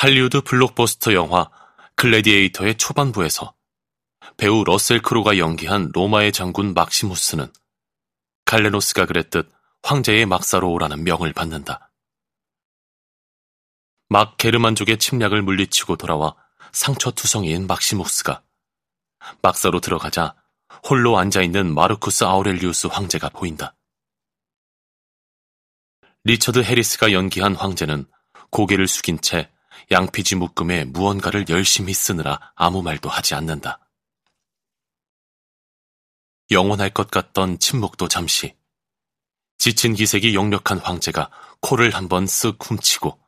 할리우드 블록버스터 영화 글래디에이터의 초반부에서 배우 러셀 크로가 연기한 로마의 장군 막시무스는 갈레노스가 그랬듯 황제의 막사로 오라는 명을 받는다. 막 게르만족의 침략을 물리치고 돌아와 상처투성이인 막시무스가 막사로 들어가자 홀로 앉아있는 마르쿠스 아우렐리우스 황제가 보인다. 리처드 해리스가 연기한 황제는 고개를 숙인 채 양피지 묶음에 무언가를 열심히 쓰느라 아무 말도 하지 않는다. 영원할 것 같던 침묵도 잠시. 지친 기색이 역력한 황제가 코를 한번 쓱 훔치고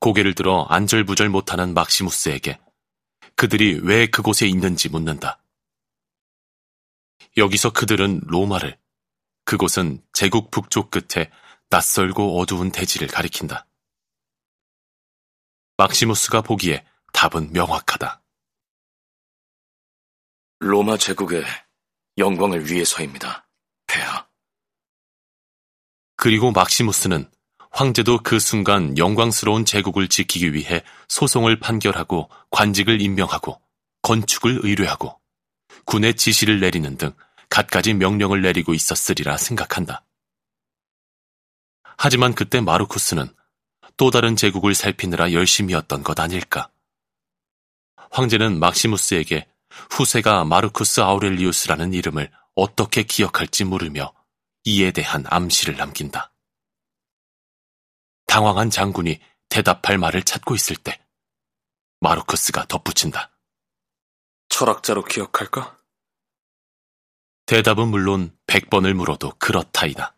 고개를 들어 안절부절 못하는 막시무스에게 그들이 왜 그곳에 있는지 묻는다. 여기서 그들은 로마를, 그곳은 제국 북쪽 끝에 낯설고 어두운 대지를 가리킨다. 막시무스가 보기에 답은 명확하다. 로마 제국의 영광을 위해서입니다. 폐하. 그리고 막시무스는 황제도 그 순간 영광스러운 제국을 지키기 위해 소송을 판결하고 관직을 임명하고 건축을 의뢰하고 군의 지시를 내리는 등 갖가지 명령을 내리고 있었으리라 생각한다. 하지만 그때 마르쿠스는 또 다른 제국을 살피느라 열심이었던 것 아닐까. 황제는 막시무스에게 후세가 마르쿠스 아우렐리우스라는 이름을 어떻게 기억할지 물으며 이에 대한 암시를 남긴다. 당황한 장군이 대답할 말을 찾고 있을 때 마르쿠스가 덧붙인다. 철학자로 기억할까? 대답은 물론 100번을 물어도 그렇다이다.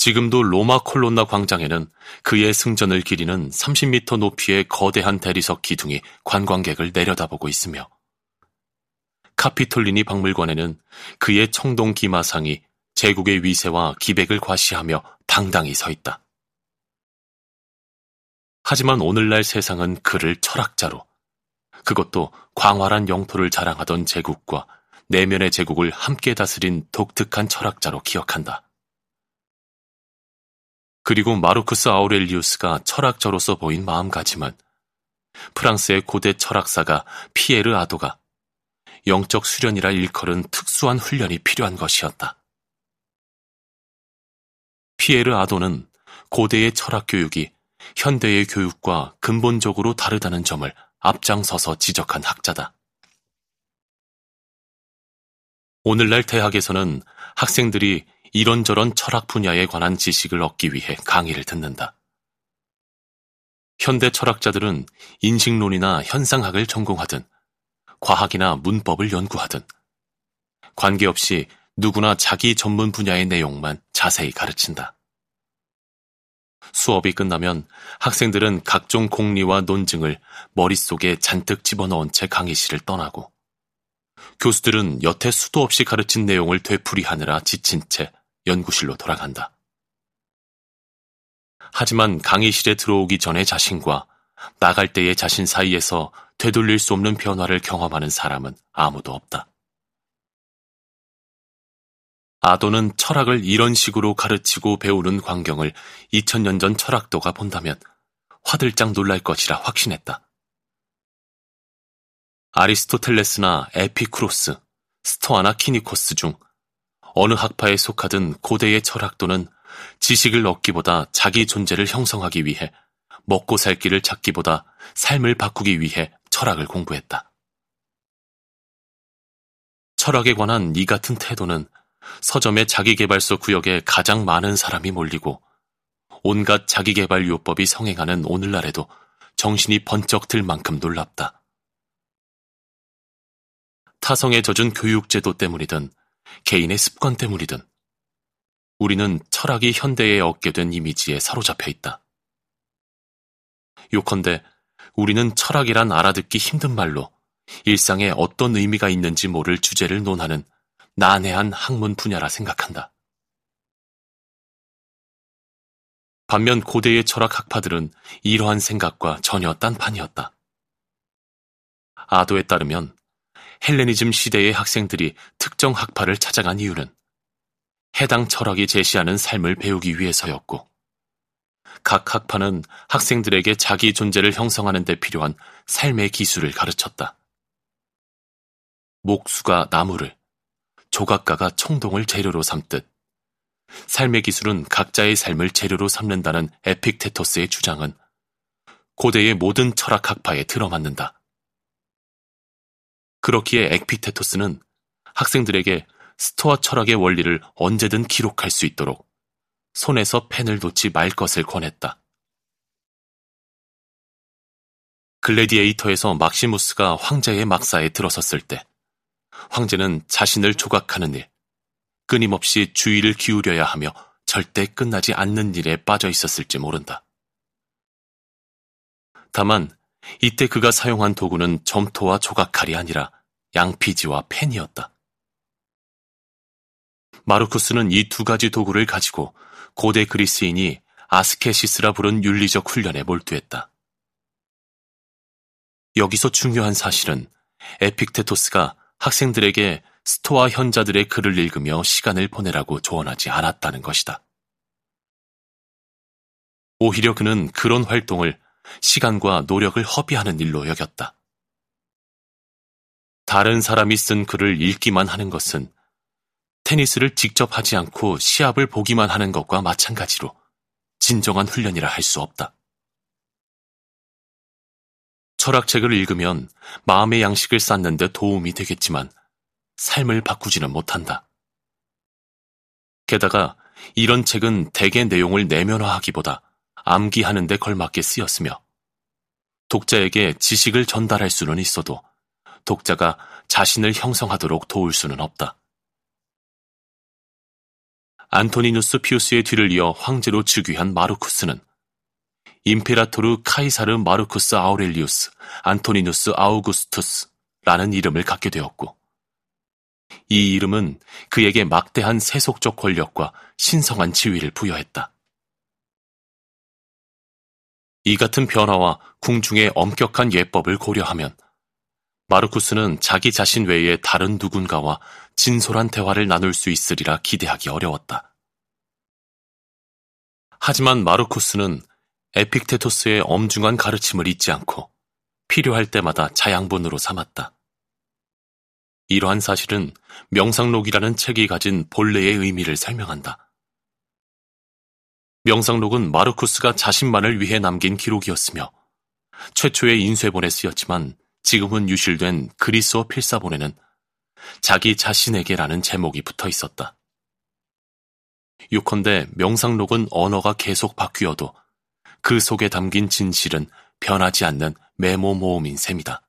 지금도 로마 콜론나 광장에는 그의 승전을 기리는 30m 높이의 거대한 대리석 기둥이 관광객을 내려다보고 있으며 카피톨리니 박물관에는 그의 청동 기마상이 제국의 위세와 기백을 과시하며 당당히 서 있다. 하지만 오늘날 세상은 그를 철학자로, 그것도 광활한 영토를 자랑하던 제국과 내면의 제국을 함께 다스린 독특한 철학자로 기억한다. 그리고 마르쿠스 아우렐리우스가 철학자로서 보인 마음가짐은 프랑스의 고대 철학사가 피에르 아도가 영적 수련이라 일컬은 특수한 훈련이 필요한 것이었다. 피에르 아도는 고대의 철학 교육이 현대의 교육과 근본적으로 다르다는 점을 앞장서서 지적한 학자다. 오늘날 대학에서는 학생들이 이런저런 철학 분야에 관한 지식을 얻기 위해 강의를 듣는다. 현대 철학자들은 인식론이나 현상학을 전공하든 과학이나 문법을 연구하든 관계없이 누구나 자기 전문 분야의 내용만 자세히 가르친다. 수업이 끝나면 학생들은 각종 공리와 논증을 머릿속에 잔뜩 집어넣은 채 강의실을 떠나고 교수들은 여태 수도 없이 가르친 내용을 되풀이하느라 지친 채 연구실로 돌아간다. 하지만 강의실에 들어오기 전의 자신과 나갈 때의 자신 사이에서 되돌릴 수 없는 변화를 경험하는 사람은 아무도 없다. 아도는 철학을 이런 식으로 가르치고 배우는 광경을 2000년 전 철학도가 본다면 화들짝 놀랄 것이라 확신했다. 아리스토텔레스나 에피크로스, 스토아나 키니코스 중 어느 학파에 속하든 고대의 철학도는 지식을 얻기보다 자기 존재를 형성하기 위해 먹고 살 길을 찾기보다 삶을 바꾸기 위해 철학을 공부했다. 철학에 관한 이 같은 태도는 서점의 자기개발서 구역에 가장 많은 사람이 몰리고 온갖 자기개발 요법이 성행하는 오늘날에도 정신이 번쩍 들 만큼 놀랍다. 타성에 젖은 교육제도 때문이든 개인의 습관 때문이든 우리는 철학이 현대에 얻게 된 이미지에 사로잡혀 있다. 요컨대 우리는 철학이란 알아듣기 힘든 말로 일상에 어떤 의미가 있는지 모를 주제를 논하는 난해한 학문 분야라 생각한다. 반면 고대의 철학 학파들은 이러한 생각과 전혀 딴판이었다. 아도에 따르면 헬레니즘 시대의 학생들이 특정 학파를 찾아간 이유는 해당 철학이 제시하는 삶을 배우기 위해서였고, 각 학파는 학생들에게 자기 존재를 형성하는 데 필요한 삶의 기술을 가르쳤다. 목수가 나무를, 조각가가 청동을 재료로 삼듯 삶의 기술은 각자의 삶을 재료로 삼는다는 에픽테토스의 주장은 고대의 모든 철학 학파에 들어맞는다. 그렇기에 에픽테토스는 학생들에게 스토아 철학의 원리를 언제든 기록할 수 있도록 손에서 펜을 놓지 말 것을 권했다. 글래디에이터에서 막시무스가 황제의 막사에 들어섰을 때 황제는 자신을 조각하는 일, 끊임없이 주의를 기울여야 하며 절대 끝나지 않는 일에 빠져 있었을지 모른다. 다만 이때 그가 사용한 도구는 점토와 조각칼이 아니라 양피지와 펜이었다. 마르쿠스는 이 두 가지 도구를 가지고 고대 그리스인이 아스케시스라 부른 윤리적 훈련에 몰두했다. 여기서 중요한 사실은 에픽테토스가 학생들에게 스토아 현자들의 글을 읽으며 시간을 보내라고 조언하지 않았다는 것이다. 오히려 그는 그런 활동을 시간과 노력을 허비하는 일로 여겼다. 다른 사람이 쓴 글을 읽기만 하는 것은 테니스를 직접 하지 않고 시합을 보기만 하는 것과 마찬가지로 진정한 훈련이라 할 수 없다. 철학책을 읽으면 마음의 양식을 쌓는데 도움이 되겠지만 삶을 바꾸지는 못한다. 게다가 이런 책은 대개 내용을 내면화하기보다 암기하는 데 걸맞게 쓰였으며 독자에게 지식을 전달할 수는 있어도 독자가 자신을 형성하도록 도울 수는 없다. 안토니누스 피우스의 뒤를 이어 황제로 즉위한 마르쿠스는 임페라토르 카이사르 마르쿠스 아우렐리우스 안토니누스 아우구스투스라는 이름을 갖게 되었고 이 이름은 그에게 막대한 세속적 권력과 신성한 지위를 부여했다. 이 같은 변화와 궁중의 엄격한 예법을 고려하면 마르쿠스는 자기 자신 외에 다른 누군가와 진솔한 대화를 나눌 수 있으리라 기대하기 어려웠다. 하지만 마르쿠스는 에픽테토스의 엄중한 가르침을 잊지 않고 필요할 때마다 자양분으로 삼았다. 이러한 사실은 명상록이라는 책이 가진 본래의 의미를 설명한다. 명상록은 마르쿠스가 자신만을 위해 남긴 기록이었으며 최초의 인쇄본에 쓰였지만 지금은 유실된 그리스어 필사본에는 자기 자신에게라는 제목이 붙어 있었다. 요컨대 명상록은 언어가 계속 바뀌어도 그 속에 담긴 진실은 변하지 않는 메모 모음인 셈이다.